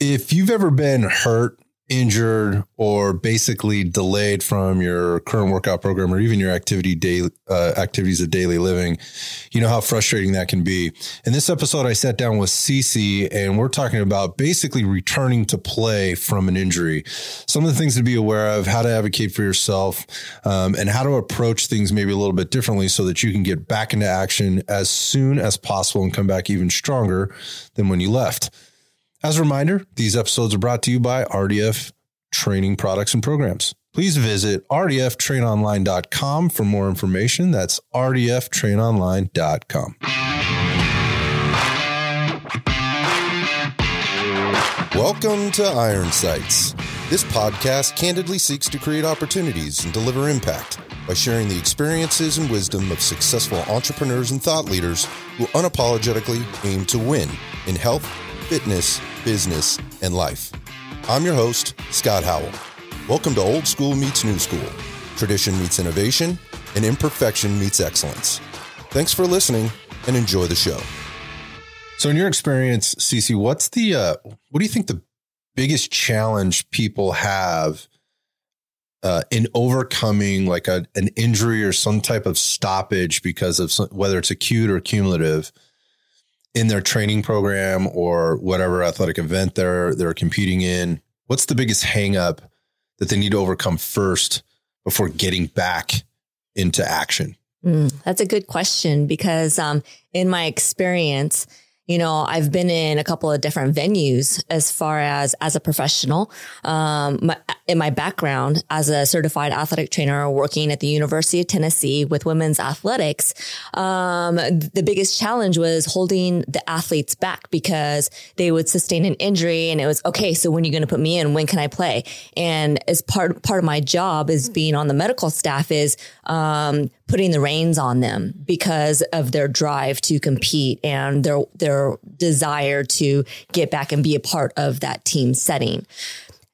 if you've ever been hurt injured or basically delayed from your current workout program or even your activity daily uh, activities of daily living you know how frustrating that can be. In this episode i sat down with Cece and we're talking about basically returning to play from an injury. Some of the things to be aware of how to advocate for yourself um, and how to approach things maybe a little bit differently so that you can get back into action as soon as possible and come back even stronger than when you left as a reminder, these episodes are brought to you by RDF Training Products and Programs. Please visit rdftrainonline.com for more information. That's rdftrainonline.com. Welcome to Iron Sights. This podcast candidly seeks to create opportunities and deliver impact by sharing the experiences and wisdom of successful entrepreneurs and thought leaders who unapologetically aim to win in health fitness, business, and life. I'm your host, Scott Howell. Welcome to Old School Meets New School. Tradition meets innovation, and imperfection meets excellence. Thanks for listening and enjoy the show. So, in your experience, Cece, what's the uh, what do you think the biggest challenge people have uh, in overcoming like a, an injury or some type of stoppage because of some, whether it's acute or cumulative? In their training program or whatever athletic event they're they're competing in? What's the biggest hangup that they need to overcome first before getting back into action? Mm, that's a good question because um, in my experience, you know, I've been in a couple of different venues as far as as a professional. Um, my, in my background as a certified athletic trainer working at the University of Tennessee with women's athletics, um, the biggest challenge was holding the athletes back because they would sustain an injury and it was okay. So when are you going to put me in? When can I play? And as part part of my job is being on the medical staff is um, putting the reins on them because of their drive to compete and their their desire to get back and be a part of that team setting.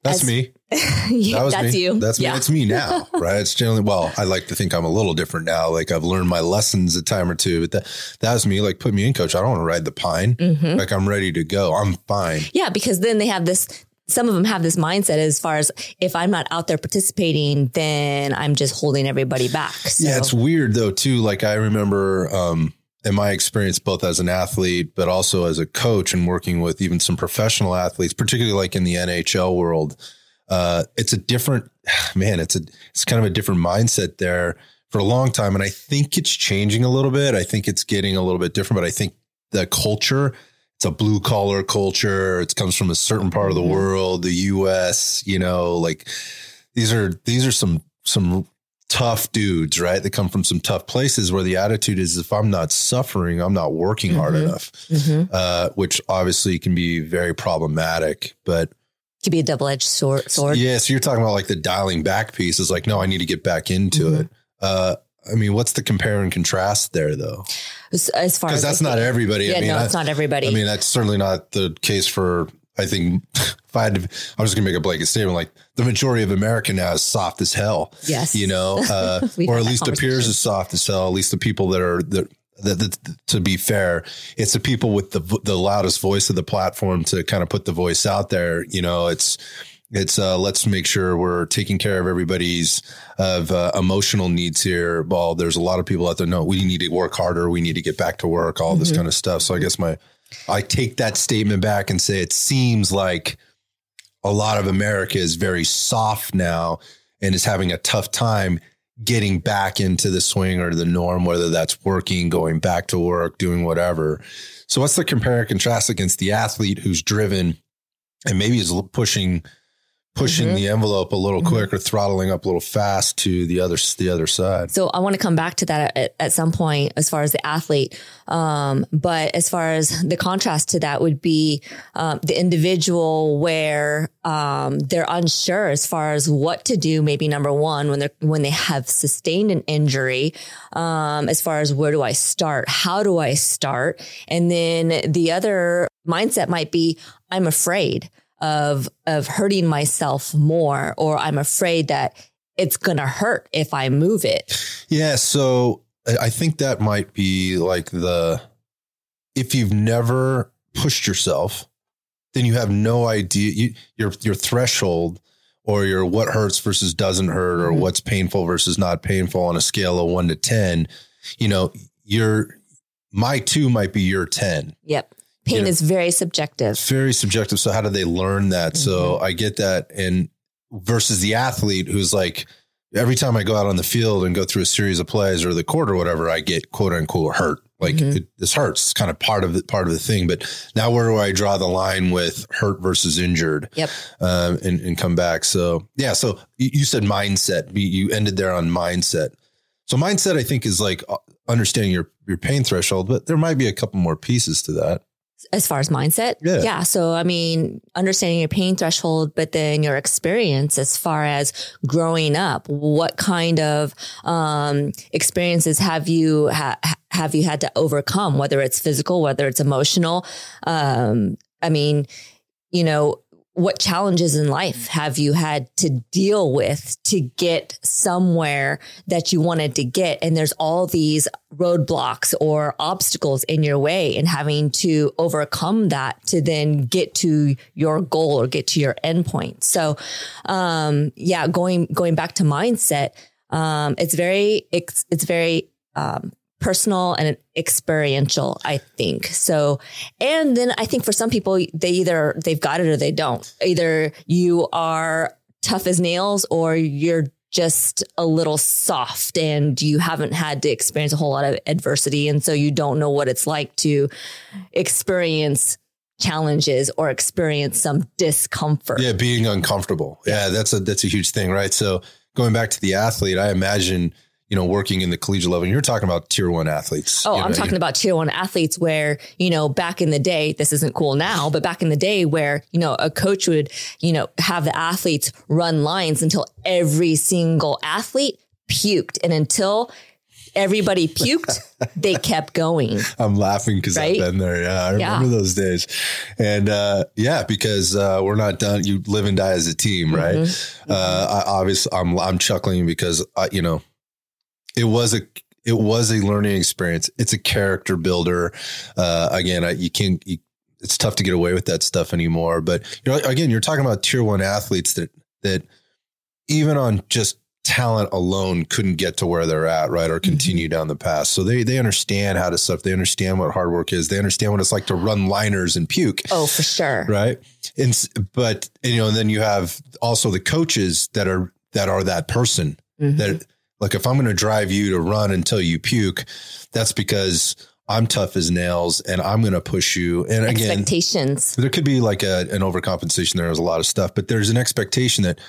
That's As, me. yeah, that that's me. you. That's me. Yeah. It's me now, right? It's generally well. I like to think I'm a little different now. Like I've learned my lessons a time or two. But that that was me. Like put me in, coach. I don't want to ride the pine. Mm-hmm. Like I'm ready to go. I'm fine. Yeah, because then they have this some of them have this mindset as far as if I'm not out there participating, then I'm just holding everybody back. So. Yeah, it's weird though too. Like I remember um, in my experience, both as an athlete, but also as a coach and working with even some professional athletes, particularly like in the NHL world. Uh, it's a different man. It's a it's kind of a different mindset there for a long time, and I think it's changing a little bit. I think it's getting a little bit different, but I think the culture it's a blue collar culture. It comes from a certain part of the mm-hmm. world, the US, you know, like these are these are some some tough dudes, right? That come from some tough places where the attitude is if I'm not suffering, I'm not working mm-hmm. hard enough. Mm-hmm. Uh, which obviously can be very problematic, but could be a double edged sword. sword. Yeah. So you're talking about like the dialing back piece is like, no, I need to get back into mm-hmm. it. Uh, I mean, what's the compare and contrast there, though? As, as far as that's not everybody. Yeah, I mean, no, it's not everybody. I mean, that's certainly not the case for. I think if I had, to, I was going to make a blanket statement like the majority of America now is soft as hell. Yes, you know, uh, or at least appears as soft as hell. At least the people that are that that, that, to be fair, it's the people with the the loudest voice of the platform to kind of put the voice out there. You know, it's it's uh, let's make sure we're taking care of everybody's of uh, emotional needs here. Well, there's a lot of people out there. No, we need to work harder. We need to get back to work. All mm-hmm. this kind of stuff. So I guess my I take that statement back and say it seems like a lot of America is very soft now and is having a tough time getting back into the swing or the norm, whether that's working, going back to work, doing whatever. So what's the compare and contrast against the athlete who's driven and maybe is pushing pushing mm-hmm. the envelope a little mm-hmm. quick or throttling up a little fast to the other the other side. So I want to come back to that at, at some point as far as the athlete, um, but as far as the contrast to that would be um, the individual where um, they're unsure as far as what to do. Maybe number one when they're when they have sustained an injury, um, as far as where do I start, how do I start, and then the other mindset might be I'm afraid of of hurting myself more or I'm afraid that it's going to hurt if I move it. Yeah, so I think that might be like the if you've never pushed yourself then you have no idea you, your your threshold or your what hurts versus doesn't hurt or mm-hmm. what's painful versus not painful on a scale of 1 to 10 you know your my 2 might be your 10 yep pain you know, is very subjective very subjective so how do they learn that mm-hmm. so i get that and versus the athlete who's like every time I go out on the field and go through a series of plays or the court or whatever, I get quote unquote hurt. Like mm-hmm. it, this hurts. It's kind of part of the part of the thing. But now where do I draw the line with hurt versus injured? Yep. Um, and, and come back. So yeah. So you said mindset. You ended there on mindset. So mindset, I think, is like uh, understanding your your pain threshold, but there might be a couple more pieces to that as far as mindset. Yeah. yeah. So, I mean, understanding your pain threshold, but then your experience as far as growing up, what kind of, um, experiences have you, ha- have you had to overcome, whether it's physical, whether it's emotional? Um, I mean, you know, what challenges in life have you had to deal with to get somewhere that you wanted to get? And there's all these roadblocks or obstacles in your way and having to overcome that to then get to your goal or get to your endpoint. So, um, yeah, going, going back to mindset, um, it's very, it's, it's very, um, personal and experiential, I think. So, and then I think for some people, they either, they've got it or they don't. Either you are tough as nails or you're just a little soft and you haven't had to experience a whole lot of adversity. And so you don't know what it's like to experience challenges or experience some discomfort. Yeah, being uncomfortable. Yeah, that's a that's a huge thing, right? So going back to the athlete, I imagine you know, working in the collegiate level. You're talking about tier one athletes. Oh, I'm know, talking about tier one athletes where, you know, back in the day, this isn't cool now, but back in the day where, you know, a coach would, you know, have the athletes run lines until every single athlete puked. And until everybody puked, they kept going. I'm laughing because right? I've been there. Yeah, I remember yeah. those days. And uh, yeah, because uh, we're not done. You live and die as a team, right? Mm-hmm. Uh, I, obviously, I'm I'm chuckling because I, you know it was a it was a learning experience. It's a character builder. Uh, again, I, you can't. You, it's tough to get away with that stuff anymore. But you know, again, you're talking about tier one athletes that that even on just talent alone couldn't get to where they're at, right? Or mm-hmm. continue mm-hmm. down the path. So they they understand how to stuff. They understand what hard work is. They understand what it's like to run liners and puke. Oh, for sure. Right. And but you know, and then you have also the coaches that are that are that person mm-hmm. that like if I'm going to drive you to run until you puke, that's because I'm tough as nails and I'm going to push you. And again, expectations. There could be like a, an overcompensation. There's a lot of stuff, but there's an expectation that,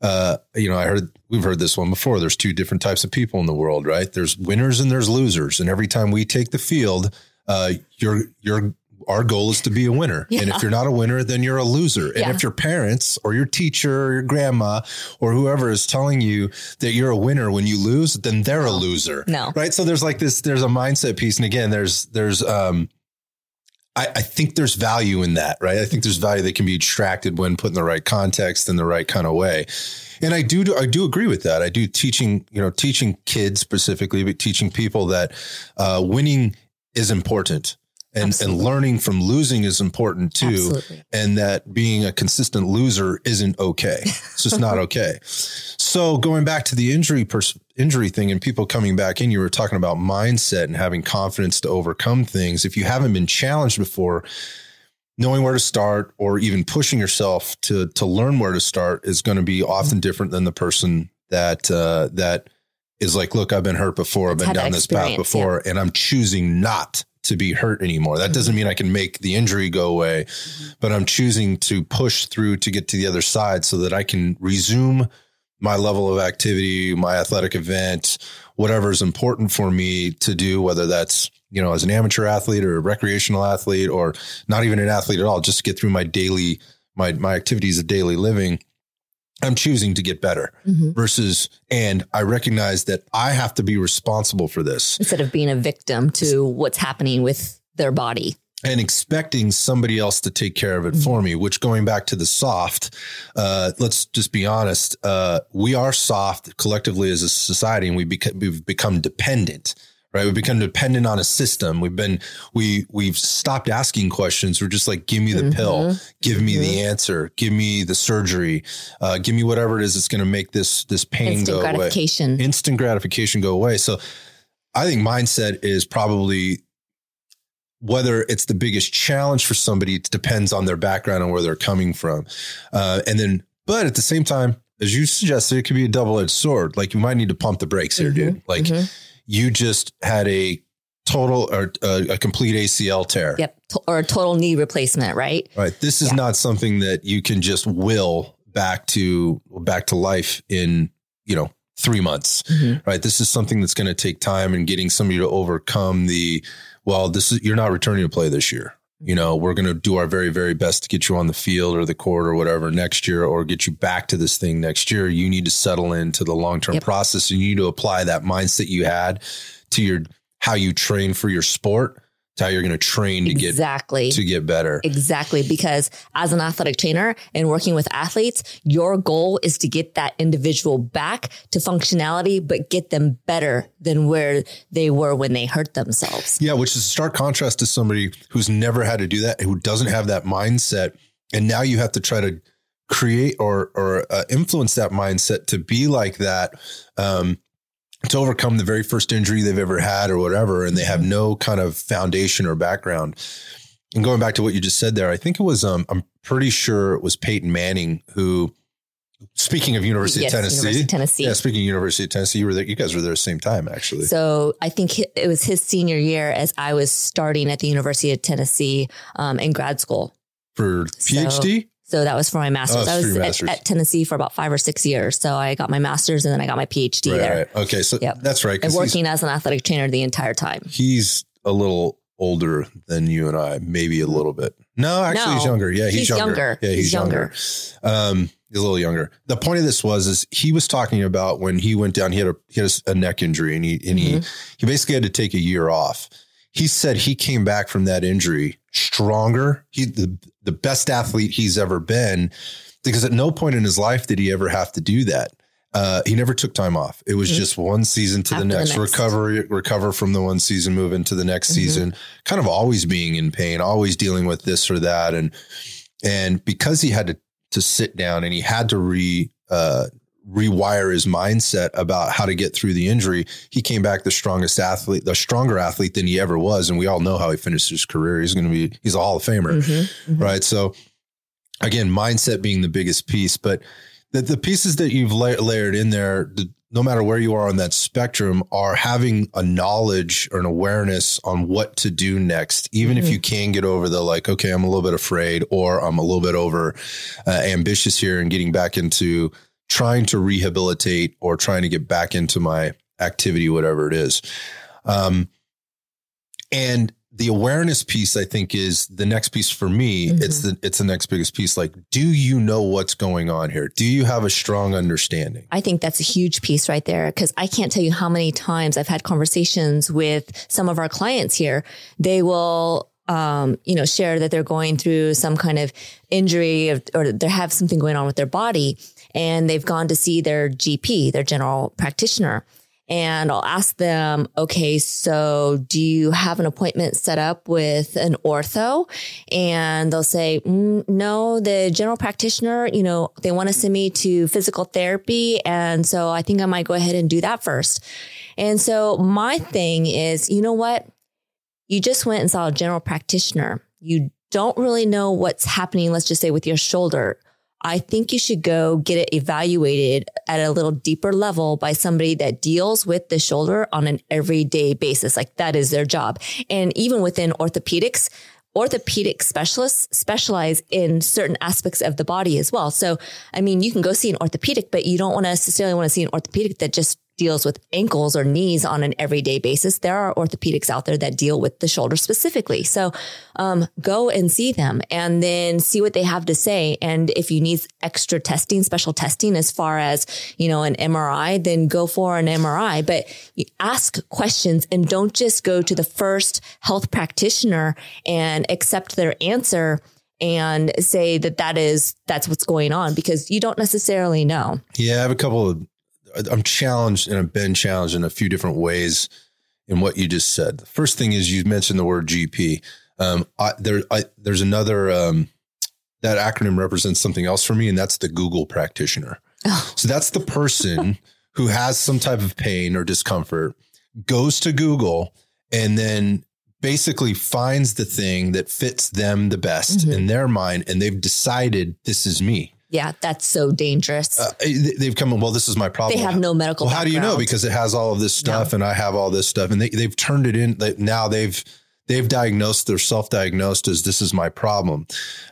uh, you know, I heard we've heard this one before. There's two different types of people in the world, right? There's winners and there's losers. And every time we take the field, uh, you're you're our goal is to be a winner. Yeah. And if you're not a winner, then you're a loser. And yeah. if your parents or your teacher or your grandma or whoever is telling you that you're a winner when you lose, then they're no. a loser. No. Right. So there's like this, there's a mindset piece. And again, there's, there's, um, I, I think there's value in that, right? I think there's value that can be extracted when put in the right context in the right kind of way. And I do, I do agree with that. I do teaching, you know, teaching kids specifically, but teaching people that uh, winning is important and and learning from losing is important too Absolutely. and that being a consistent loser isn't okay. It's just not okay. So going back to the injury pers- injury thing and people coming back in you were talking about mindset and having confidence to overcome things. If you haven't been challenged before knowing where to start or even pushing yourself to to learn where to start is going to be often different than the person that uh, that is like look i've been hurt before. I've been down this path before yeah. and i'm choosing not to be hurt anymore. That doesn't mm-hmm. mean I can make the injury go away, mm-hmm. but I'm choosing to push through to get to the other side so that I can resume my level of activity, my athletic event, whatever is important for me to do, whether that's, you know, as an amateur athlete or a recreational athlete or not even an athlete at all, just to get through my daily, my, my activities of daily living. I'm choosing to get better mm-hmm. versus, and I recognize that I have to be responsible for this instead of being a victim to what's happening with their body and expecting somebody else to take care of it mm-hmm. for me, which going back to the soft, uh, let's just be honest. Uh, we are soft collectively as a society and we beca- we've become dependent right? We've become dependent on a system. We've been we we've stopped asking questions. We're just like, give me the mm-hmm. pill, give me mm-hmm. the answer, give me the surgery, uh, give me whatever it is that's going to make this this pain Instant go gratification. away. Instant gratification go away. So, I think mindset is probably whether it's the biggest challenge for somebody. It depends on their background and where they're coming from, uh, and then. But at the same time, as you suggested, it could be a double edged sword. Like you might need to pump the brakes here, mm-hmm. dude. Like mm-hmm you just had a total or uh, a complete ACL tear. Yep. Or a total knee replacement, right? Right. This is yeah. not something that you can just will back to back to life in, you know, 3 months. Mm-hmm. Right? This is something that's going to take time and getting somebody to overcome the well, this is you're not returning to play this year you know, we're going to do our very, very best to get you on the field or the court or whatever next year or get you back to this thing next year. You need to settle into the long term yep. process and you need to apply that mindset you had to your how you train for your sport how you're going to train to get exactly. get to get better. Exactly. Because as an athletic trainer and working with athletes, your goal is to get that individual back to functionality, but get them better than where they were when they hurt themselves. Yeah. Which is a stark contrast to somebody who's never had to do that, who doesn't have that mindset. And now you have to try to create or, or uh, influence that mindset to be like that. Um, to overcome the very first injury they've ever had or whatever, and they have mm-hmm. no kind of foundation or background. And going back to what you just said there, I think it was, um, I'm pretty sure it was Peyton Manning who, speaking of University yes, of Tennessee, University of Tennessee, yeah, speaking of University of Tennessee, you were there, you guys were there at the same time, actually. So I think it was his senior year as I was starting at the University of Tennessee um, in grad school for PhD. So, so that was for my master's. Oh, I was at, at, Tennessee for about five or six years. So I got my master's and then I got my PhD right, there. Right. Okay. So yep. that's right. And working as an athletic trainer the entire time. He's a little older than you and I, maybe a little bit. No, actually no, he's younger. Yeah, he's, he's younger. younger. Yeah, he's, he's younger. younger. Um, he's a little younger. The point of this was, is he was talking about when he went down, he had a, he had a neck injury and he, and mm-hmm. he, he basically had to take a year off. He said he came back from that injury stronger. He, the, the best athlete he's ever been because at no point in his life did he ever have to do that. Uh, he never took time off. It was mm-hmm. just one season to the next, the next, recovery, recover from the one season, move into the next mm-hmm. season, kind of always being in pain, always dealing with this or that. And, and because he had to, to sit down and he had to re, uh, rewire his mindset about how to get through the injury, he came back the strongest athlete, the stronger athlete than he ever was. And we all know how he finished his career. He's going to be, he's a Hall of Famer, mm-hmm. Mm-hmm. right? So again, mindset being the biggest piece, but the, the pieces that you've la- layered in there, the, no matter where you are on that spectrum, are having a knowledge or an awareness on what to do next. Even mm-hmm. if you can get over the like, okay, I'm a little bit afraid, or I'm a little bit over uh, ambitious here and getting back into trying to rehabilitate or trying to get back into my activity, whatever it is. Um, and the awareness piece, I think, is the next piece for me. Mm-hmm. It's the it's the next biggest piece. Like, do you know what's going on here? Do you have a strong understanding? I think that's a huge piece right there because I can't tell you how many times I've had conversations with some of our clients here. They will um, you know, share that they're going through some kind of injury or, or they have something going on with their body and they've gone to see their GP, their general practitioner and I'll ask them, okay, so do you have an appointment set up with an ortho? And they'll say, mm, no, the general practitioner, you know, they want to send me to physical therapy. And so I think I might go ahead and do that first. And so my thing is, you know what? You just went and saw a general practitioner. You don't really know what's happening, let's just say with your shoulder. I think you should go get it evaluated at a little deeper level by somebody that deals with the shoulder on an everyday basis. Like that is their job. And even within orthopedics, orthopedic specialists specialize in certain aspects of the body as well. So, I mean, you can go see an orthopedic, but you don't want to necessarily want to see an orthopedic that just deals with ankles or knees on an everyday basis. There are orthopedics out there that deal with the shoulder specifically. So um, go and see them and then see what they have to say. And if you need extra testing, special testing as far as, you know, an MRI, then go for an MRI. But ask questions and don't just go to the first health practitioner and accept their answer and say that that is that's what's going on because you don't necessarily know. Yeah, I have a couple of I'm challenged and I've been challenged in a few different ways in what you just said. The first thing is you mentioned the word GP. Um, I, there, I, there's another um, that acronym represents something else for me, and that's the Google practitioner. Oh. So that's the person who has some type of pain or discomfort, goes to Google, and then basically finds the thing that fits them the best mm-hmm. in their mind, and they've decided this is me. Yeah, that's so dangerous. Uh, they've come, well, this is my problem. They have no medical. Well, how do you know? Because it has all of this stuff, and I have all this stuff, and they, they've turned it in. They, now they've they've diagnosed, they're self diagnosed as this is my problem.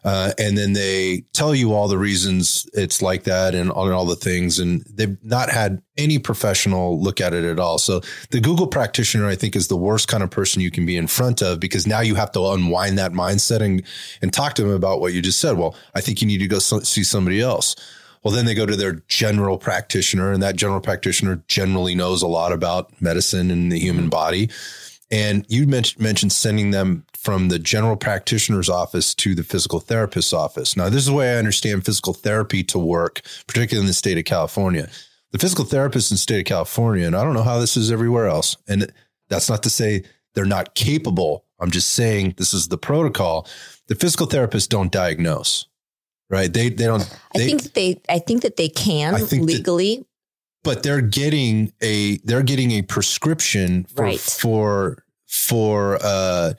Uh, and then they tell you all the reasons it's like that and all, and all the things. And they've not had any professional look at it at all. So the Google practitioner, I think, is the worst kind of person you can be in front of because now you have to unwind that mindset and, and talk to them about what you just said. Well, I think you need to go see somebody else. Well, then they go to their general practitioner, and that general practitioner generally knows a lot about medicine and the human body. And you mentioned, mentioned sending them from the general practitioner's office to the physical therapist's office. Now, this is the way I understand physical therapy to work, particularly in the state of California. The physical therapist in the state of California, and I don't know how this is everywhere else. And that's not to say they're not capable. I'm just saying this is the protocol. The physical therapists don't diagnose, right? They they don't. They, I think that they I think that they can legally, that, but they're getting a they're getting a prescription for right. for for uh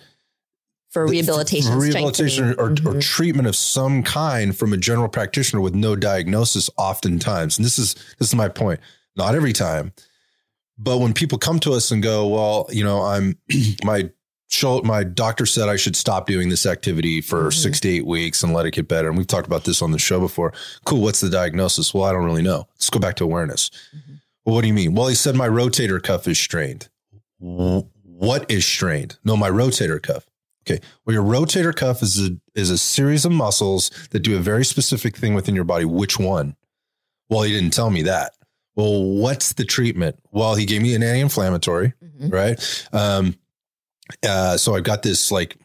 for rehabilitation, for rehabilitation or, mm-hmm. or, treatment of some kind from a general practitioner with no diagnosis oftentimes and this is this is my point not every time but when people come to us and go well you know i'm my my doctor said I should stop doing this activity for mm-hmm. six to eight weeks and let it get better. And we've talked about this on the show before. Cool. What's the diagnosis? Well, I don't really know. Let's go back to awareness. Mm-hmm. Well, what do you mean? Well, he said my rotator cuff is strained. What is strained? No, my rotator cuff. Okay. Well, your rotator cuff is a is a series of muscles that do a very specific thing within your body. Which one? Well, he didn't tell me that. Well, what's the treatment? Well, he gave me an anti-inflammatory, mm-hmm. right? Um, uh, so I've got this like,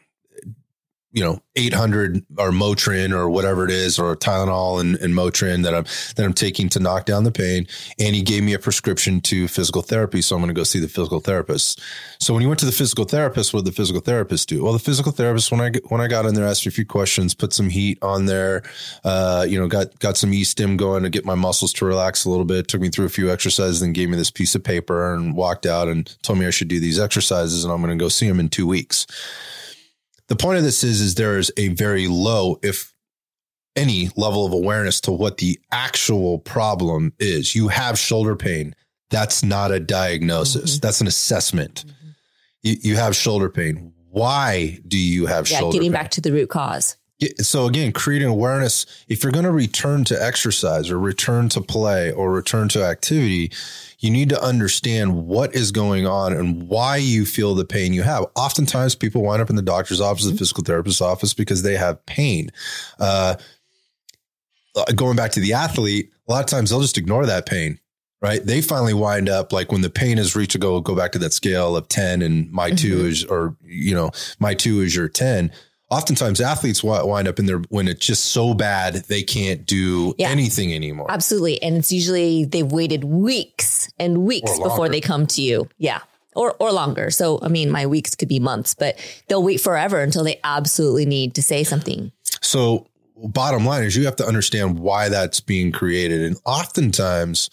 you know, 800 or Motrin or whatever it is, or Tylenol and, and Motrin that I'm, that I'm taking to knock down the pain. And he gave me a prescription to physical therapy. So I'm going to go see the physical therapist. So when you went to the physical therapist, what did the physical therapist do? Well, the physical therapist, when I, when I got in there, asked a few questions, put some heat on there, uh, you know, got, got some e-stim going to get my muscles to relax a little bit, took me through a few exercises, then gave me this piece of paper and walked out and told me I should do these exercises and I'm going to go see him in two weeks the point of this is is there is a very low if any level of awareness to what the actual problem is. You have shoulder pain. That's not a diagnosis. Mm-hmm. that's an assessment. Mm-hmm. you, you, have shoulder pain. Why do you have yeah, shoulder getting pain? Getting back to the root cause. So again creating awareness. If you're going to return to exercise or return to play or return to activity you need to understand what is going on and why you feel the pain you have. Oftentimes, people wind up in the doctor's office, the mm-hmm. physical therapist's office, because they have pain. Uh, going back to the athlete, a lot of times they'll just ignore that pain, right? They finally wind up like when the pain is reached to go go back to that scale of ten, and my mm-hmm. two is, or you know, my two is your ten oftentimes athletes wind up in there when it's just so bad they can't do yeah, anything anymore. Absolutely. And it's usually they've waited weeks and weeks before they come to you. Yeah. Or, or longer. So, I mean, my weeks could be months, but they'll wait forever until they absolutely need to say something. So, bottom line is you have to understand why that's being created. And oftentimes,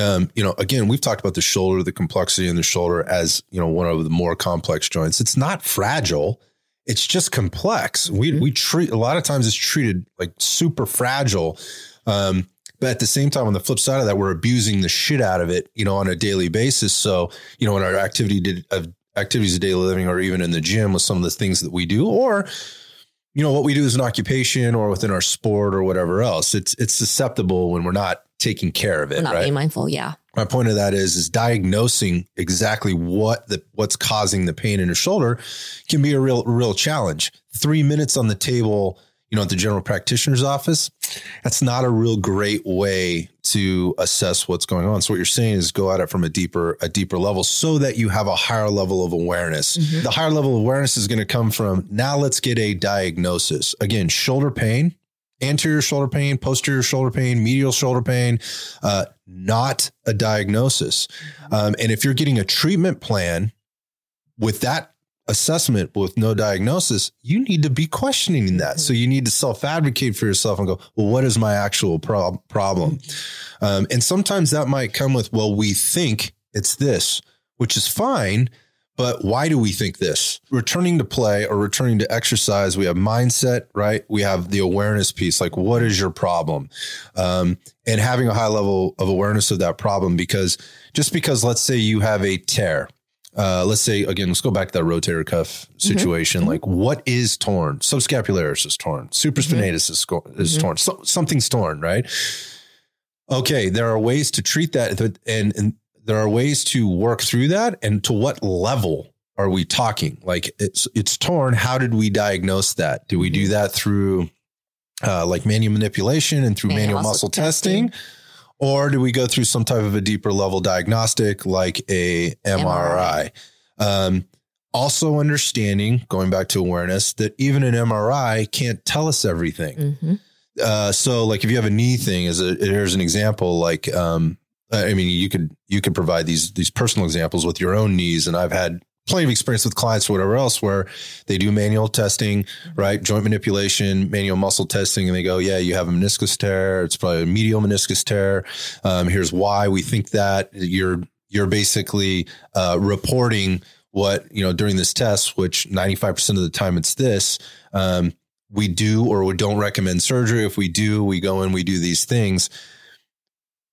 um, you know, again, we've talked about the shoulder, the complexity in the shoulder as, you know, one of the more complex joints. It's not fragile it's just complex. We mm-hmm. we treat a lot of times it's treated like super fragile. Um, but at the same time, on the flip side of that, we're abusing the shit out of it, you know, on a daily basis. So, you know, in our activity did of activities of daily living, or even in the gym with some of the things that we do, or you know, what we do as an occupation, or within our sport, or whatever else, it's it's susceptible when we're not taking care of it. We're not right? being mindful. Yeah my point of that is is diagnosing exactly what the what's causing the pain in your shoulder can be a real real challenge. Three minutes on the table, you know, at the general practitioner's office, that's not a real great way to assess what's going on. So what you're saying is go at it from a deeper a deeper level so that you have a higher level of awareness. Mm-hmm. The higher level of awareness is going to come from now let's get a diagnosis. Again, shoulder pain anterior shoulder pain, posterior shoulder pain, medial shoulder pain, uh, not a diagnosis. Um, and if you're getting a treatment plan with that assessment with no diagnosis, you need to be questioning that. So you need to self advocate for yourself and go, well, what is my actual prob- problem? Um, and sometimes that might come with, well, we think it's this, which is fine. But why do we think this? Returning to play or returning to exercise, we have mindset, right? We have the awareness piece, like what is your problem? Um, and having a high level of awareness of that problem, because just because let's say you have a tear, uh, let's say again, let's go back to that rotator cuff situation. Mm-hmm. Like, what is torn? Subscapularis is torn. Supraspinatus mm-hmm. is, is mm-hmm. torn. So, something's torn, right? Okay, there are ways to treat that, and, and there are ways to work through that. And to what level are we talking? Like, it's it's torn. How did we diagnose that? Do we do mm-hmm. that through uh, like manual manipulation and through manual, manual muscle, muscle testing? testing? Or do we go through some type of a deeper level diagnostic like a MRI? MRI. Um, also understanding, going back to awareness, that even an MRI can't tell us everything. Mm-hmm. Uh, so like if you have a knee thing as a, here's an example, like, um, I mean, you could, you could provide these, these personal examples with your own knees. And I've had plenty of experience with clients or whatever else where they do manual testing, right? Joint manipulation, manual muscle testing, and they go, yeah, you have a meniscus tear. It's probably a medial meniscus tear. Um, here's why we think that you're, you're basically, uh, reporting what, you know, during this test, which 95% of the time it's this, um, we do or we don't recommend surgery. If we do, we go and we do these things.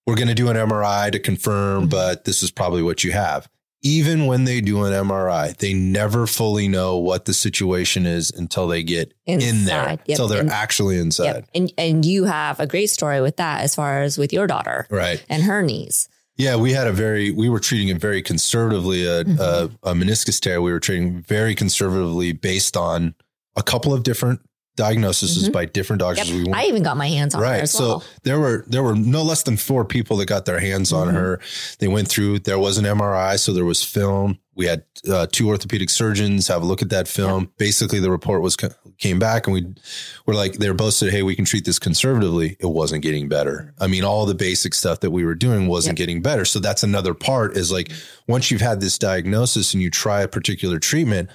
We're going to do an MRI to confirm, mm-hmm. but this is probably what you have even when they do an MRI, they never fully know what the situation is until they get inside, in there, yep. until they're and, actually inside. Yep. And and you have a great story with that as far as with your daughter, right? And her knees. Yeah, we had a very we were treating it very conservatively. A, mm-hmm. a, a meniscus tear, we were treating very conservatively based on a couple of different diagnoses mm-hmm. by different doctors. Yep. We I even got my hands on her. right. her. so well. there were there were no less than four people that got their hands mm-hmm. on her. They went through. There was an MRI, so there was film. We had uh, two orthopedic surgeons have a look at that film. Yep. Basically, the report was came back, and we were like, they were both said, "Hey, we can treat this conservatively." It wasn't getting better. I mean, all the basic stuff that we were doing wasn't yep. getting better. So that's another part. Is like once you've had this diagnosis and you try a particular treatment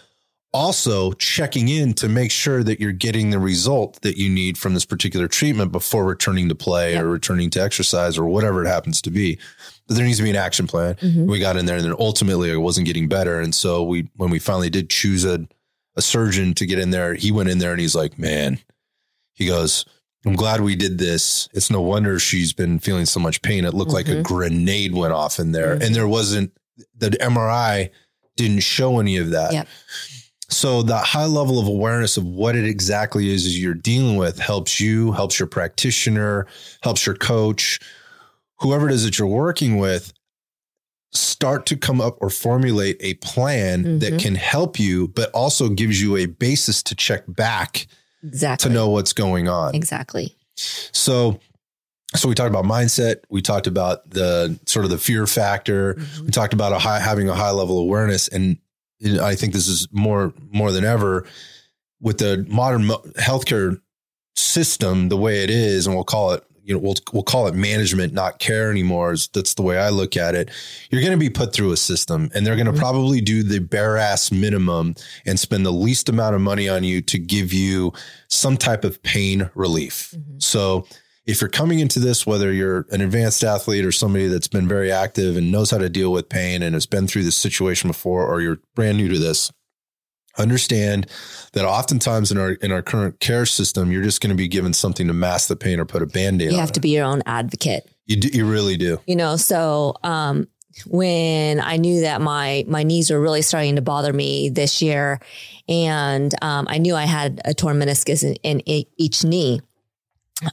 also checking in to make sure that you're getting the result that you need from this particular treatment before returning to play yep. or returning to exercise or whatever it happens to be. But there needs to be an action plan. Mm-hmm. We got in there and then ultimately it wasn't getting better. And so we, when we finally did choose a, a surgeon to get in there, he went in there and he's like, man, he goes, I'm glad we did this. It's no wonder she's been feeling so much pain. It looked mm-hmm. like a mm-hmm. grenade went off in there. Mm-hmm. And there wasn't, the MRI didn't show any of that. Yep. So that high level of awareness of what it exactly is you're dealing with helps you, helps your practitioner, helps your coach, whoever it is that you're working with start to come up or formulate a plan mm-hmm. that can help you, but also gives you a basis to check back exactly to know what's going on. Exactly. So so we talked about mindset. We talked about the sort of the fear factor. Mm-hmm. We talked about a high, having a high level awareness. And I think this is more more than ever with the modern healthcare system the way it is, and we'll call it you know we'll we'll call it management, not care anymore. That's the way I look at it. You're going to be put through a system, and they're going to mm-hmm. probably do the bare ass minimum and spend the least amount of money on you to give you some type of pain relief. Mm-hmm. So if you're coming into this, whether you're an advanced athlete or somebody that's been very active and knows how to deal with pain and has been through this situation before, or you're brand new to this, understand that oftentimes in our in our current care system, you're just going to be given something to mask the pain or put a band-aid you have to be your own advocate. You do, you really do. You know, so um, when I knew that my my knees were really starting to bother me this year, and um, I knew I had a torn meniscus in, in each knee.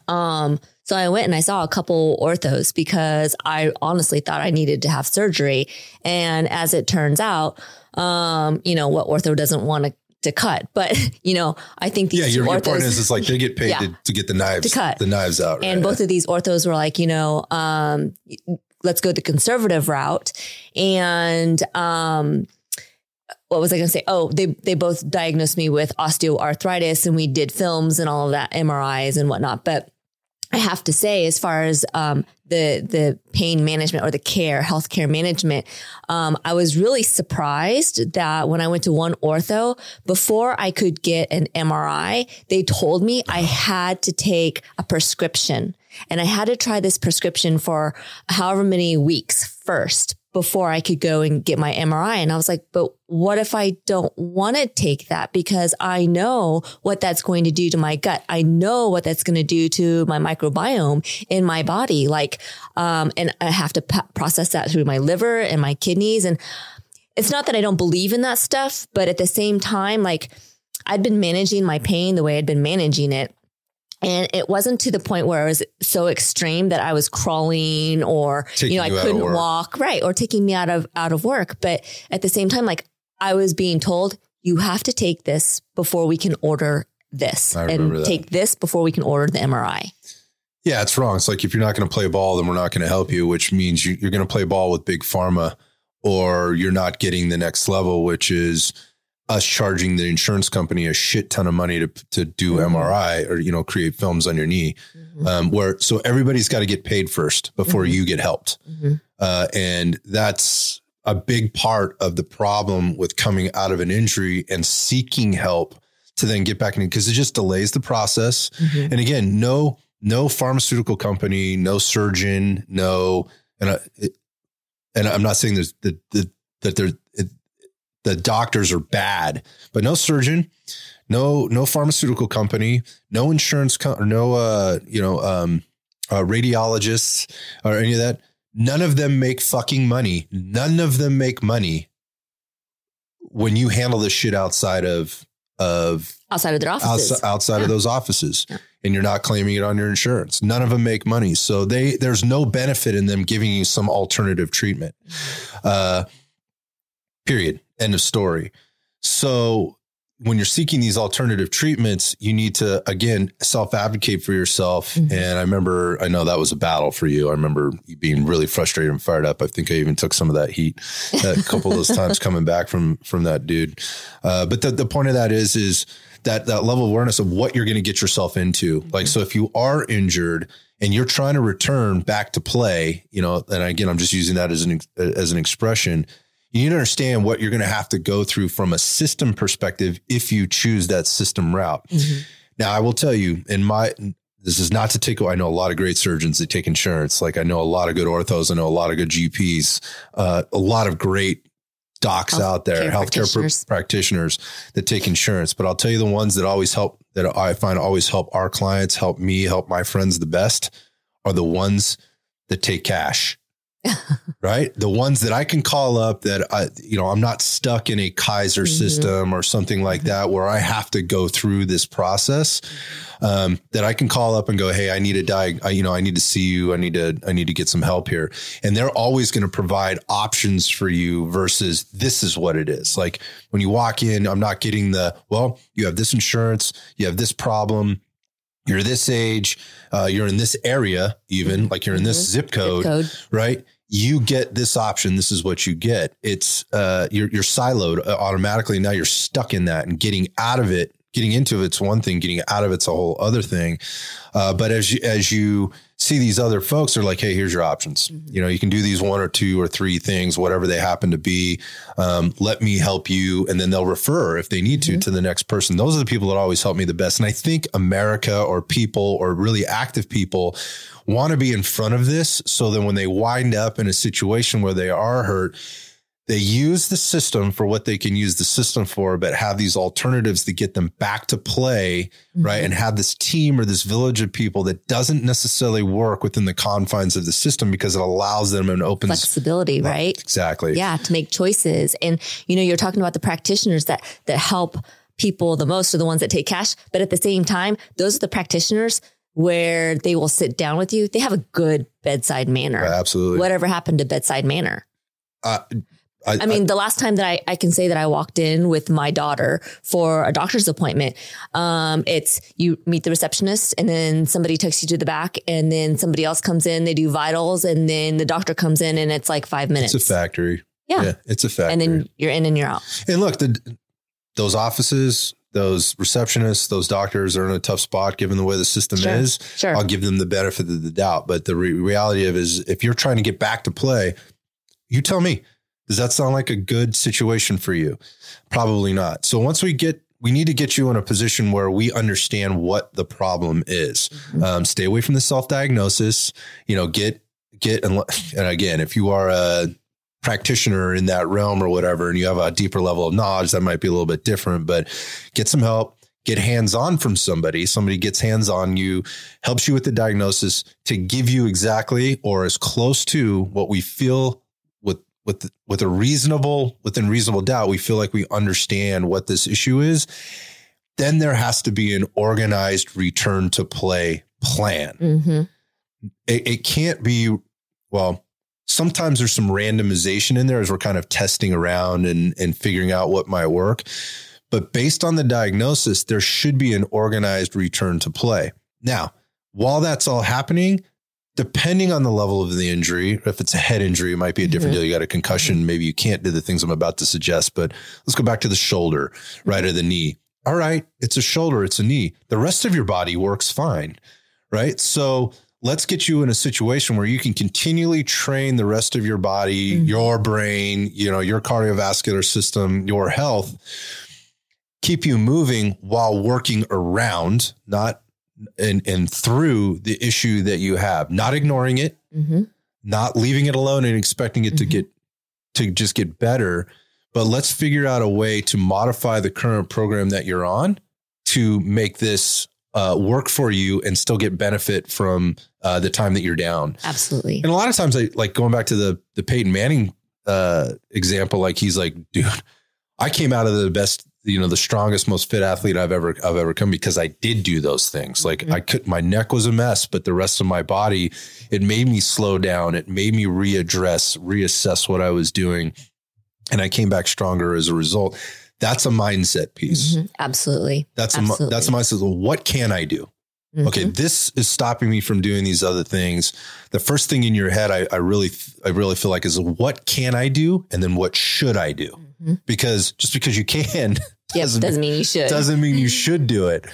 Um, so I went and I saw a couple orthos because I honestly thought I needed to have surgery. And as it turns out, um, you know, what ortho doesn't want to to cut. But you know, I think these yeah, your, orthos, your point is it's like they get paid yeah, to, to, get the knives to cut the knives out, right? and both of these orthos were like, you know, um, let's go the conservative route, and um, what was I going to say? Oh, they they both diagnosed me with osteoarthritis, and we did films and all of that, MRIs and whatnot. But I have to say, as far as um, the the pain management or the care, healthcare management, um, I was really surprised that when I went to one ortho, before I could get an MRI, they told me I had to take a prescription, and I had to try this prescription for however many weeks first before I could go and get my MRI. And I was like, but what if I don't want to take that? Because I know what that's going to do to my gut. I know what that's going to do to my microbiome in my body. Like, um, and I have to p- process that through my liver and my kidneys. And it's not that I don't believe in that stuff, but at the same time, like I'd been managing my pain the way I'd been managing it. And it wasn't to the point where it was so extreme that I was crawling or, Taking you know, I you couldn't walk, right. Or taking me out of, out of work. But at the same time, like I was being told, you have to take this before we can order this I and take this before we can order the MRI. Yeah, it's wrong. It's like if you're not going to play ball, then we're not going to help you, which means you, you're going to play ball with big pharma, or you're not getting the next level, which is us charging the insurance company a shit ton of money to to do Mhm. MRI or you know create films on your knee. Um, where so everybody's got to get paid first before Mhm. you get helped, Mhm. uh, and that's a big part of the problem with coming out of an injury and seeking help to then get back in because it just delays the process. Mhm. And again, no no pharmaceutical company, no surgeon, no, and I, it, and I'm not saying there's the, the that there the doctors are bad, but no surgeon, no no pharmaceutical company, no insurance, co- or no uh you know um uh, radiologists or any of that. None of them make fucking money. None of them make money when you handle this shit outside of of Outside of their offices. outside, outside Yeah. of those offices Yeah. and you're not claiming it on your insurance. None of them make money. So they there's no benefit in them giving you some alternative treatment. Uh period. End of story. So when you're seeking these alternative treatments, you need to again self-advocate for yourself. Mhm. And I remember I know that was a battle for you. I remember you being really frustrated and fired up. I think I even took some of that heat a couple of those times coming back from from that dude. Uh, but the, the point of that is is that that level of awareness of what you're going to get yourself into. Like so, if you are injured and you're trying to return back to play, you know, and again, I'm just using that as an as an expression. You need to understand what you're going to have to go through from a system perspective if you choose that system route. Mhm. Now, I will tell you, in my this is not to take away. I know a lot of great surgeons that take insurance. Like I know a lot of good orthos. I know a lot of good GPs. Uh, a lot of great docs Health out there, care healthcare pr- practitioners. practitioners that take insurance. But I'll tell you the ones that always help, that I find always help our clients, help me, help my friends the best, are the ones that take cash. right? The ones that I can call up that I, you know, I'm not stuck in a Kaiser Mhm. system or something like that where I have to go through this process. Um, that I can call up and go, Hey, I need a diag, I, you know, I need to see you. I need to, I need to get some help here. And they're always going to provide options for you versus this is what it is. Like when you walk in, I'm not getting the, well, you have this insurance, you have this problem. You're this age, uh, you're in this area, even like you're in this Mhm. zip code Zip code. right? You get this option. This is what you get. It's uh, you're you're siloed uh, automatically. Now you're stuck in that, and getting out of it, getting into it's one thing. Getting out of it's a whole other thing. Uh, but as you as you see these other folks, they're like, hey, here's your options. You know, you can do these one or two or three things, whatever they happen to be. Um, let me help you, and then they'll refer if they need to Mhm. to the next person. Those are the people that always help me the best. And I think America or people or really active people want to be in front of this so that when they wind up in a situation where they are hurt, they use the system for what they can use the system for, but have these alternatives to get them back to play, right? Mhm. And have this team or this village of people that doesn't necessarily work within the confines of the system because it allows them an open Flexibility, right? Exactly. Yeah, to make choices. And you know, you're talking about the practitioners that that help people the most are the ones that take cash, but at the same time, those are the practitioners where they will sit down with you. They have a good bedside manner. Absolutely. Whatever happened to bedside manner? Uh, I, I mean, the last time that I, I can say that I walked in with my daughter for a doctor's appointment, um, it's you meet the receptionist and then somebody takes you to the back and then somebody else comes in, they do vitals and then the doctor comes in and it's like five minutes. it's a factory. Yeah. it's a factory. and then you're in and you're out. And look, the those offices those receptionists, those doctors are in a tough spot given the way the system Sure, is. sure. I'll give them the benefit of the doubt. But the re- reality of is, if you're trying to get back to play, you tell me. Does that sound like a good situation for you? Probably not. So once we get, we need to get you in a position where we understand what the problem is. Mm-hmm. Um, stay away from the self diagnosis. You know, get get and, and again, if you are a practitioner in that realm or whatever, and you have a deeper level of knowledge, that might be a little bit different. But get some help. Get hands on from somebody. Somebody gets hands on you, helps you with the diagnosis to give you exactly or as close to what we feel with with with a reasonable within reasonable doubt. We feel like we understand what this issue is. Then there has to be an organized return to play plan hmm it, it can't be well sometimes there's some randomization in there as we're kind of testing around and and figuring out what might work. But based on the diagnosis there should be an organized return to play. Now while that's all happening depending on the level of the injury if it's a head injury it might be a different Mhm. deal. You got a concussion. Maybe you can't do the things i'm about to suggest but let's go back to the shoulder right or the knee. All right it's a shoulder it's a knee. The rest of your body works fine right? So let's get you in a situation where you can continually train the rest of your body, Mhm. your brain, you know, your cardiovascular system, your health, keep you moving while working around, not and and through the issue that you have, not ignoring it, hmm not leaving it alone and expecting it to Mhm. get to just get better, but let's figure out a way to modify the current program that you're on to make this uh, work for you and still get benefit from uh, the time that you're down. Absolutely. And a lot of times, I like going back to the the Peyton Manning uh, example. Like he's like, dude, I came out of the best, you know, the strongest, most fit athlete I've ever I've ever come because I did do those things. Like Mhm. I could, my neck was a mess, but the rest of my body, it made me slow down. It made me readdress, reassess what I was doing, and I came back stronger as a result. That's a mindset piece. Mhm. Absolutely. That's a that's a mindset. Well, what can I do? Mhm. okay this is stopping me from doing these other things the first thing in your head i, I really i really feel like is what can i do and then what should i do Mhm. because just because you can Yep. doesn't, Doesn't mean you should. doesn't mean you should do it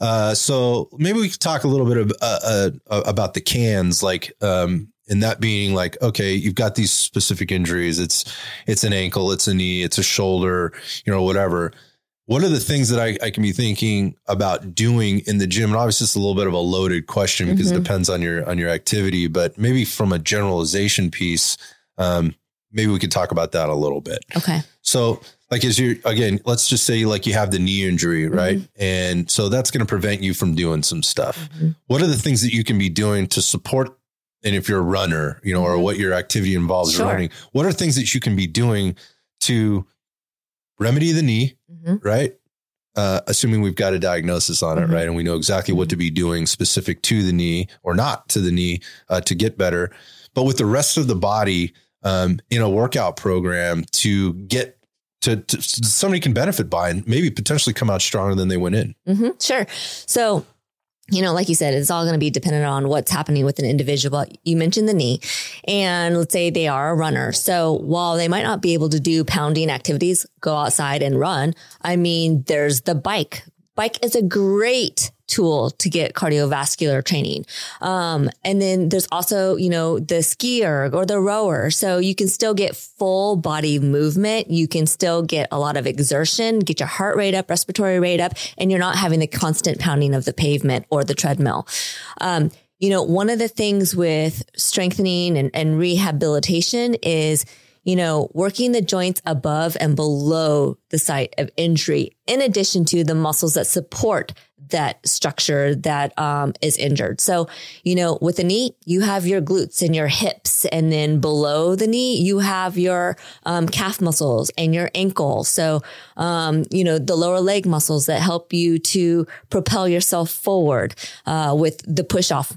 uh, so maybe we could talk a little bit of, uh, uh, about the cans like um, and that being like okay you've got these specific injuries it's it's an ankle it's a knee it's a shoulder you know whatever what are the things that I, I can be thinking about doing in the gym? And obviously, it's a little bit of a loaded question because it Mhm. depends on your on your activity. But maybe from a generalization piece, um, maybe we could talk about that a little bit. Okay. So, like, as you again, let's just say like you have the knee injury, right? And so that's going to prevent you from doing some stuff. Mhm. What are the things that you can be doing to support? And if you're a runner, you know, or Mhm. what your activity involves Sure. running, what are things that you can be doing to remedy the knee? Mhm. right? Uh, assuming we've got a diagnosis on Mhm. it, right? And we know exactly what to be doing specific to the knee or not to the knee uh, to get better. But with the rest of the body um, in a workout program to get to, to somebody can benefit by and maybe potentially come out stronger than they went in. hmm Sure. So, you know, like you said, it's all going to be dependent on what's happening with an individual. You mentioned the knee, and let's say they are a runner. So while they might not be able to do pounding activities, go outside and run, I mean, there's the bike. Bike is a great tool to get cardiovascular training. Um, and then there's also, you know, the skier or the rower. So you can still get full body movement. You can still get a lot of exertion, get your heart rate up, respiratory rate up, and you're not having the constant pounding of the pavement or the treadmill. Um, you know, one of the things with strengthening and, and rehabilitation is, you know, working the joints above and below the site of injury, in addition to the muscles that support that structure that um, is injured. So, you know, with the knee, you have your glutes and your hips, and then below the knee, you have your um, calf muscles and your ankle. So, um, you know, the lower leg muscles that help you to propel yourself forward uh, with the push off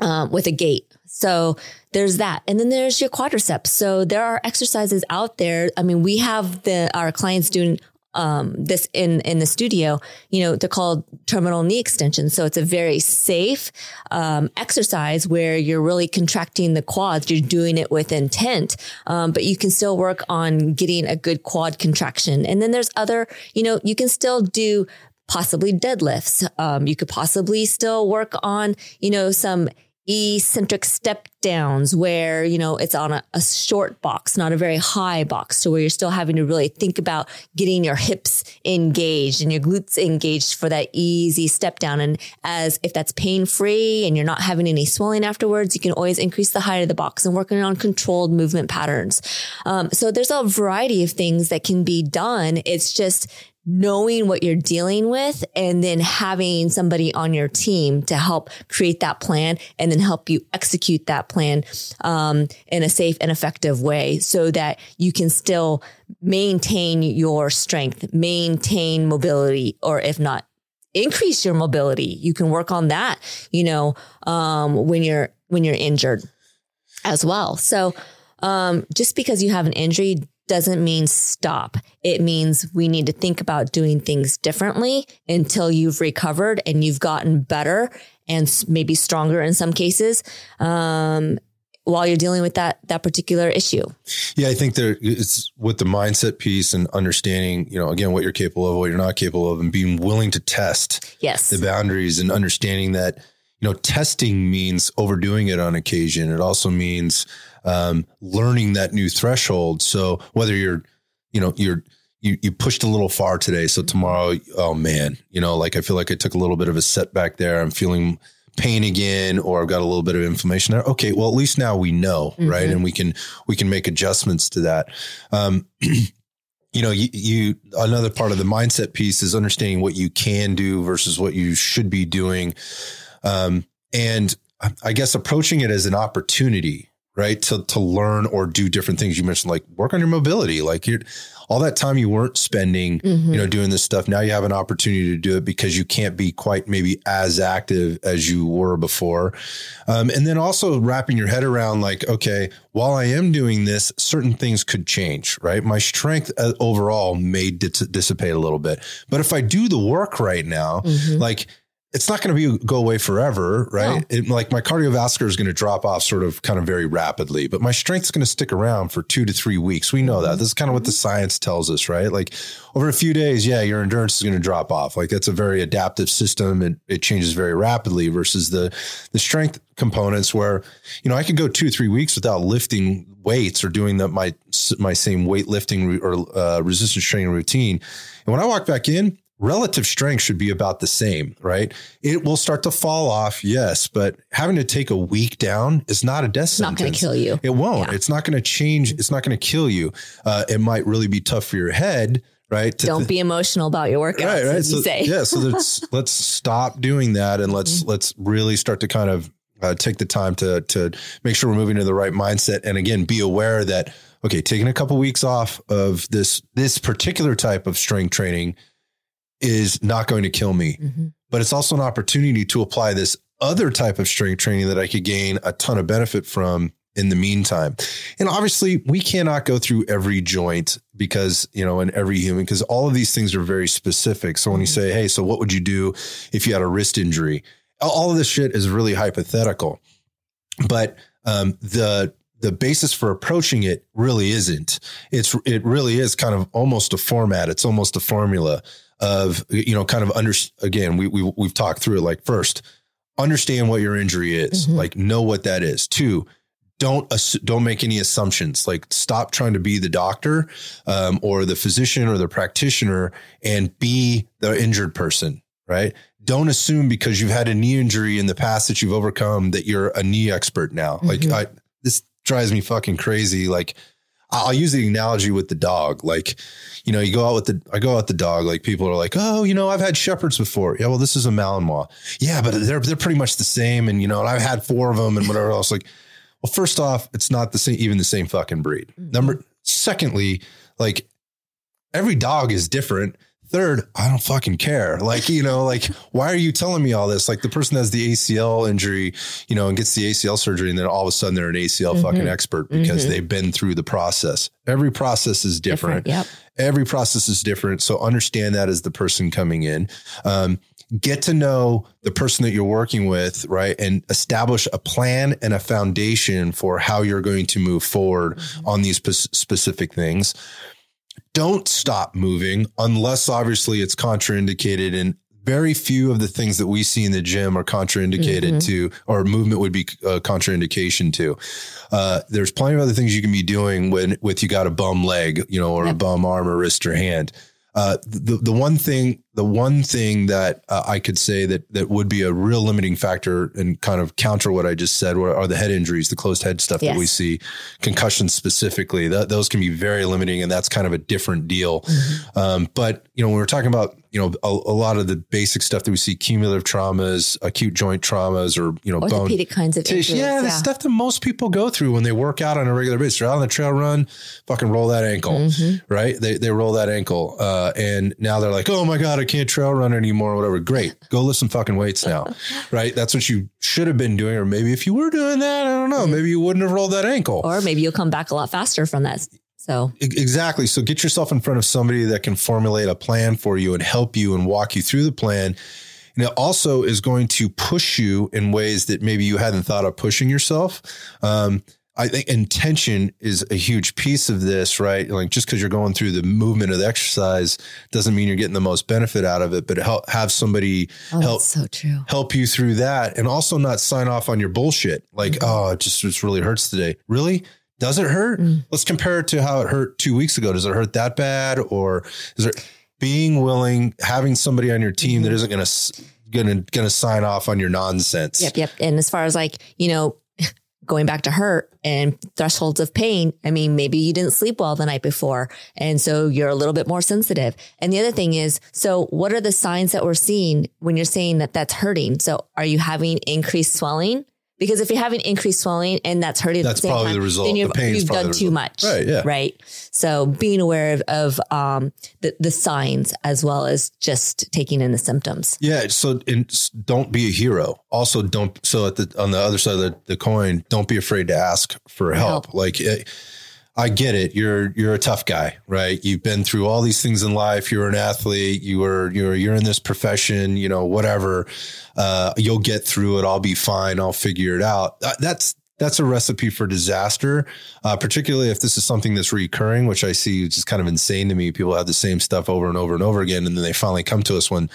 um, with a gait. So there's that. And then there's your quadriceps. So there are exercises out there. I mean, we have the, our clients doing um, this in in the studio, you know, they're called terminal knee extensions. So it's a very safe um, exercise where you're really contracting the quads. You're doing it with intent, um, but you can still work on getting a good quad contraction. And then there's other, you know, you can still do possibly deadlifts. Um, you could possibly still work on, you know, some eccentric step downs where, you know, it's on a, a, short box, not a very high box. So where you're still having to really think about getting your hips engaged and your glutes engaged for that easy step down. And as if that's pain free and you're not having any swelling afterwards, you can always increase the height of the box and working on controlled movement patterns. Um, so there's a variety of things that can be done. It's just knowing what you're dealing with and then having somebody on your team to help create that plan and then help you execute that plan um, in a safe and effective way so that you can still maintain your strength, maintain mobility, or if not, increase your mobility. You can work on that, you know, um, when you're when you're injured as well. So um, just because you have an injury doesn't mean stop. It means we need to think about doing things differently until you've recovered and you've gotten better and maybe stronger in some cases. Um, while you're dealing with that that particular issue. Yeah, I think there it's with the mindset piece and understanding, you know, again what you're capable of, what you're not capable of, and being willing to test yes the boundaries and understanding that you know testing means overdoing it on occasion. It also means um, learning that new threshold. So whether you're, you know, you're, you, you pushed a little far today. So tomorrow, oh man, you know, like I feel like I took a little bit of a setback there. I'm feeling pain again, or I've got a little bit of inflammation there. Okay. Well, at least now we know, mm-hmm. right. And we can, we can make adjustments to that. Um, you know, you, you, another part of the mindset piece is understanding what you can do versus what you should be doing. Um, and I guess approaching it as an opportunity, right? To to learn or do different things. You mentioned like work on your mobility. Like you all that time you weren't spending, mm-hmm. you know, doing this stuff. Now you have an opportunity to do it because you can't be quite maybe as active as you were before. Um, and then also wrapping your head around like, okay, while I am doing this, certain things could change, right? My strength uh, overall may dis- dissipate a little bit, but if I do the work right now, mm-hmm. like it's not going to be go away forever, right? No. It, like my cardiovascular is going to drop off sort of kind of very rapidly, but my strength is going to stick around for two to three weeks. We know that. Mm-hmm. This is kind of what the mm-hmm. science tells us, right? Like over a few days, yeah, your endurance is going to drop off. Like that's a very adaptive system. It, it changes very rapidly versus the, the strength components where, you know, I could go two, three weeks without lifting weights or doing the, my, my same weightlifting or uh, resistance training routine. And when I walk back in, relative strength should be about the same, right? It will start to fall off, yes, but having to take a week down is not a death it's sentence. Not going to kill you. It won't. Yeah. It's not going to change. It's not going to kill you. Uh, it might really be tough for your head, right? Don't th- be emotional about your workouts, right? Right. So, say. yeah. So let's let's stop doing that and let's mm-hmm. let's really start to kind of uh, take the time to to make sure we're moving to the right mindset. And again, be aware that okay, taking a couple weeks off of this this particular type of strength training is not going to kill me. Mm-hmm. But it's also an opportunity to apply this other type of strength training that I could gain a ton of benefit from in the meantime. And obviously, we cannot go through every joint because, you know, in every human, because all of these things are very specific. So when you mm-hmm. say, hey, so what would you do if you had a wrist injury? All of this shit is really hypothetical. But um, the the basis for approaching it really isn't. It's it really is kind of almost a format. It's almost a formula of you know kind of under again we, we we've talked through it like first understand what your injury is mm-hmm. like know what that is two don't don't make any assumptions like stop trying to be the doctor um, or the physician or the practitioner and be the injured person right don't assume because you've had a knee injury in the past that you've overcome that you're a knee expert now mm-hmm. like I, this drives me fucking crazy like I'll use the analogy with the dog. Like, you know, you go out with the, I go out the dog. Like people are like, oh, you know, I've had shepherds before. Yeah, well, this is a Malinois. Yeah, but they're they're pretty much the same. And you know, and I've had four of them and whatever else. Like, well, first off, it's not the same, even the same fucking breed. Mm-hmm. Number, secondly, like every dog is different. Third, I don't fucking care. Like, you know, like, why are you telling me all this? Like the person has the ACL injury, you know, and gets the ACL surgery, and then all of a sudden they're an ACL mm-hmm. fucking expert because mm-hmm. they've been through the process. Every process is different. different yep. Every process is different. So understand that as the person coming in. Um, get to know the person that you're working with, right? And establish a plan and a foundation for how you're going to move forward mm-hmm. on these p- specific things. Don't stop moving unless obviously it's contraindicated and very few of the things that we see in the gym are contraindicated mm-hmm. to, or movement would be a contraindication to. Uh, there's plenty of other things you can be doing when with you got a bum leg, you know, or yep. a bum arm or wrist or hand. Uh, the the one thing the one thing that uh, I could say that that would be a real limiting factor and kind of counter what I just said are the head injuries, the closed head stuff yes. that we see, concussions specifically. That those can be very limiting, and that's kind of a different deal. Mm-hmm. Um, but you know, when we're talking about you know a, a, lot of the basic stuff that we see, cumulative traumas, acute joint traumas, or you know, orthopedic bone, kinds of tissue, yeah, yeah, the stuff that most people go through when they work out on a regular basis. They're out on the trail run, fucking roll that ankle, mm-hmm. right? They they roll that ankle, uh, and now they're like, oh my god, I can't trail run anymore, whatever. Great. Go lift some fucking weights now. right. That's what you should have been doing. Or maybe if you were doing that, I don't know, maybe you wouldn't have rolled that ankle. Or maybe you'll come back a lot faster from that. So exactly. So get yourself in front of somebody that can formulate a plan for you and help you and walk you through the plan. And it also is going to push you in ways that maybe you hadn't thought of pushing yourself. Um, I think intention is a huge piece of this, right? Like just because you're going through the movement of the exercise doesn't mean you're getting the most benefit out of it, but help have somebody oh, help so true. help you through that and also not sign off on your bullshit. Like, mm-hmm. oh, it just, just really hurts today. Really? Does it hurt? Mm. Let's compare it to how it hurt two weeks ago. Does it hurt that bad? Or is it being willing, having somebody on your team mm-hmm. that isn't going to gonna gonna sign off on your nonsense. Yep, yep. And as far as like, you know, going back to hurt and thresholds of pain. I mean, maybe you didn't sleep well the night before. And so you're a little bit more sensitive. And the other thing is, so what are the signs that we're seeing when you're saying that that's hurting? So are you having increased swelling? Because if you're having increased swelling and that's hurting, that's the probably time, the result. Then you've, the you've done too much, right? Yeah, right. So being aware of, of um, the the signs as well as just taking in the symptoms. Yeah. So don't be a hero. Also, don't. So at the on the other side of the, the coin, don't be afraid to ask for help. help. Like. It, I get it. You're you're a tough guy, right? You've been through all these things in life. You're an athlete. You were you're you're in this profession. You know, whatever. Uh, you'll get through it. I'll be fine. I'll figure it out. That's that's a recipe for disaster, uh, particularly if this is something that's recurring, which I see is just kind of insane to me. People have the same stuff over and over and over again, and then they finally come to us when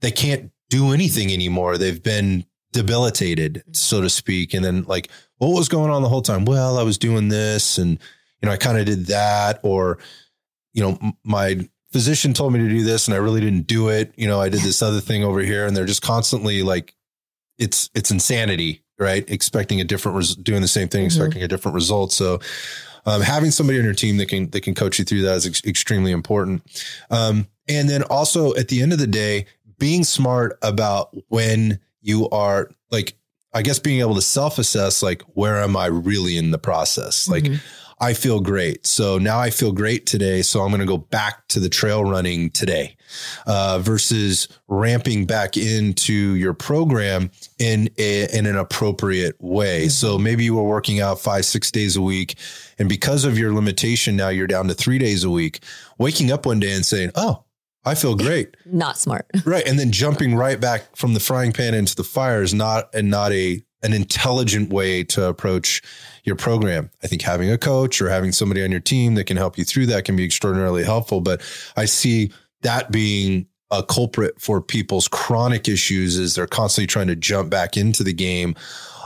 they can't do anything anymore. They've been debilitated, so to speak, and then like, what was going on the whole time? Well, I was doing this and you know, I kind of did that, or, you know, my physician told me to do this and I really didn't do it. You know, I did this other thing over here and they're just constantly like, it's, it's insanity, right? Expecting a different, res- doing the same thing, mm-hmm. expecting a different result. So, um, having somebody on your team that can, that can coach you through that is ex- extremely important. Um, and then also at the end of the day, being smart about when you are like, I guess being able to self assess, like, where am I really in the process? Like, mm-hmm I feel great. So now I feel great today. So I'm going to go back to the trail running today uh, versus ramping back into your program in a, in an appropriate way. Mm-hmm. So maybe you were working out five, six days a week. And because of your limitation, now you're down to three days a week, waking up one day and saying, Oh, I feel great. Not smart. Right. And then jumping right back from the frying pan into the fire is not and not a an intelligent way to approach your program. I think having a coach or having somebody on your team that can help you through that can be extraordinarily helpful. But I see that being a culprit for people's chronic issues is they're constantly trying to jump back into the game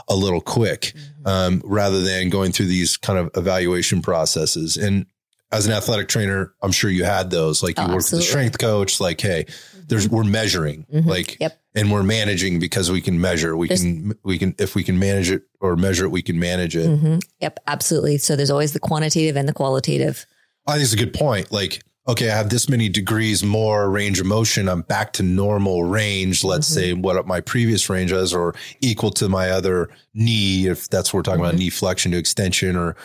a little quick mm-hmm. um, rather than going through these kind of evaluation processes. And as an athletic trainer, I'm sure you had those. Like you oh, work with the strength coach, like, hey, there's we're measuring. Mm-hmm. Like yep and we're managing because we can measure. We there's, can we can if we can manage it or measure it, we can manage it. Mm-hmm. Yep, absolutely. So there's always the quantitative and the qualitative. I think it's a good point. Like, okay, I have this many degrees more range of motion. I'm back to normal range. Let's mm-hmm. say what my previous range is, or equal to my other knee, if that's what we're talking mm-hmm. about, knee flexion to extension, or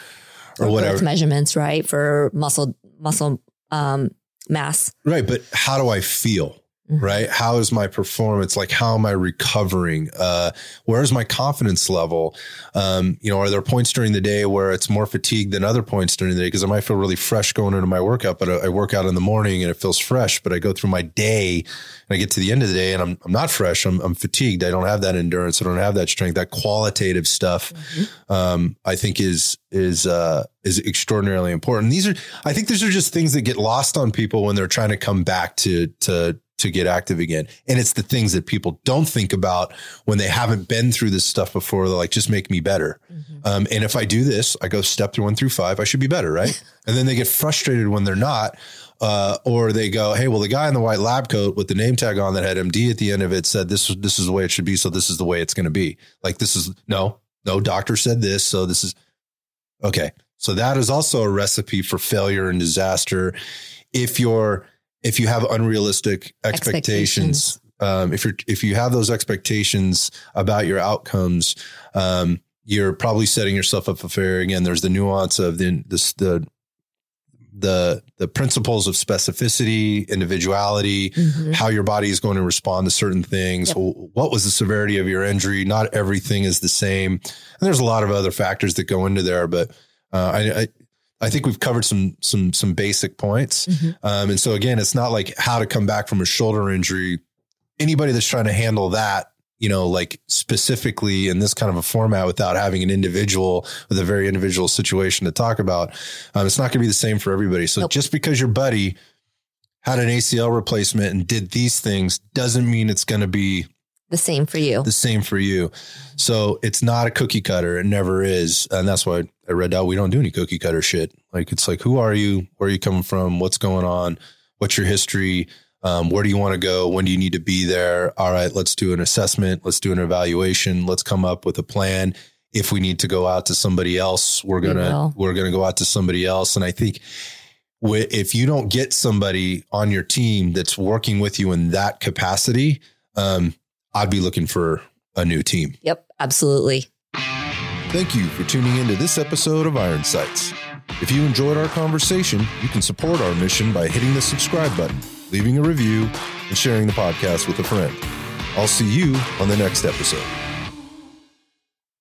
or, or whatever measurements, right, for muscle muscle um, mass. Right, but how do I feel? Mm-hmm. Right? How is my performance? Like, how am I recovering? Uh, where's my confidence level? Um, you know, are there points during the day where it's more fatigued than other points during the day? Because I might feel really fresh going into my workout, but I, I, work out in the morning and it feels fresh. But I go through my day and I get to the end of the day and I'm, I'm not fresh. I'm, I'm fatigued. I don't have that endurance. I don't have that strength. That qualitative stuff, mm-hmm. um, I think is is uh, is extraordinarily important. These are, I think, these are just things that get lost on people when they're trying to come back to to to get active again. And it's the things that people don't think about when they haven't been through this stuff before. They're like, just make me better. Mm-hmm. Um, and if I do this, I go step through one through five, I should be better, right? and then they get frustrated when they're not. Uh, or they go, hey, well, the guy in the white lab coat with the name tag on that had MD at the end of it said this this is the way it should be, so this is the way it's going to be. Like this is no, no doctor said this, so this is okay. So that is also a recipe for failure and disaster. If you're if you have unrealistic expectations, expectations. Um, if you're if you have those expectations about your outcomes, um, you're probably setting yourself up for failure. Again, there's the nuance of the this, the the the principles of specificity, individuality, mm-hmm. how your body is going to respond to certain things. Yep. What was the severity of your injury? Not everything is the same, and there's a lot of other factors that go into there. But uh, I, I, I think we've covered some some some basic points. Mm-hmm. Um, and so again, it's not like how to come back from a shoulder injury. Anybody that's trying to handle that, you know, like specifically in this kind of a format without having an individual with a very individual situation to talk about, um, it's not going to be the same for everybody. So nope. just because your buddy had an ACL replacement and did these things doesn't mean it's going to be the same for you. The same for you. So it's not a cookie cutter. It never is. And that's why I read out we don't do any cookie cutter shit. Like it's like, who are you? Where are you coming from? What's going on? What's your history? Um, where do you want to go? When do you need to be there? All right, let's do an assessment. Let's do an evaluation. Let's come up with a plan. If we need to go out to somebody else, we're gonna we are gonna go out to somebody else. And I think if you don't get somebody on your team that's working with you in that capacity, um, I'd be looking for a new team. Yep, absolutely. Thank you for tuning into this episode of Iron Sights. If you enjoyed our conversation, you can support our mission by hitting the subscribe button, leaving a review, and sharing the podcast with a friend. I'll see you on the next episode.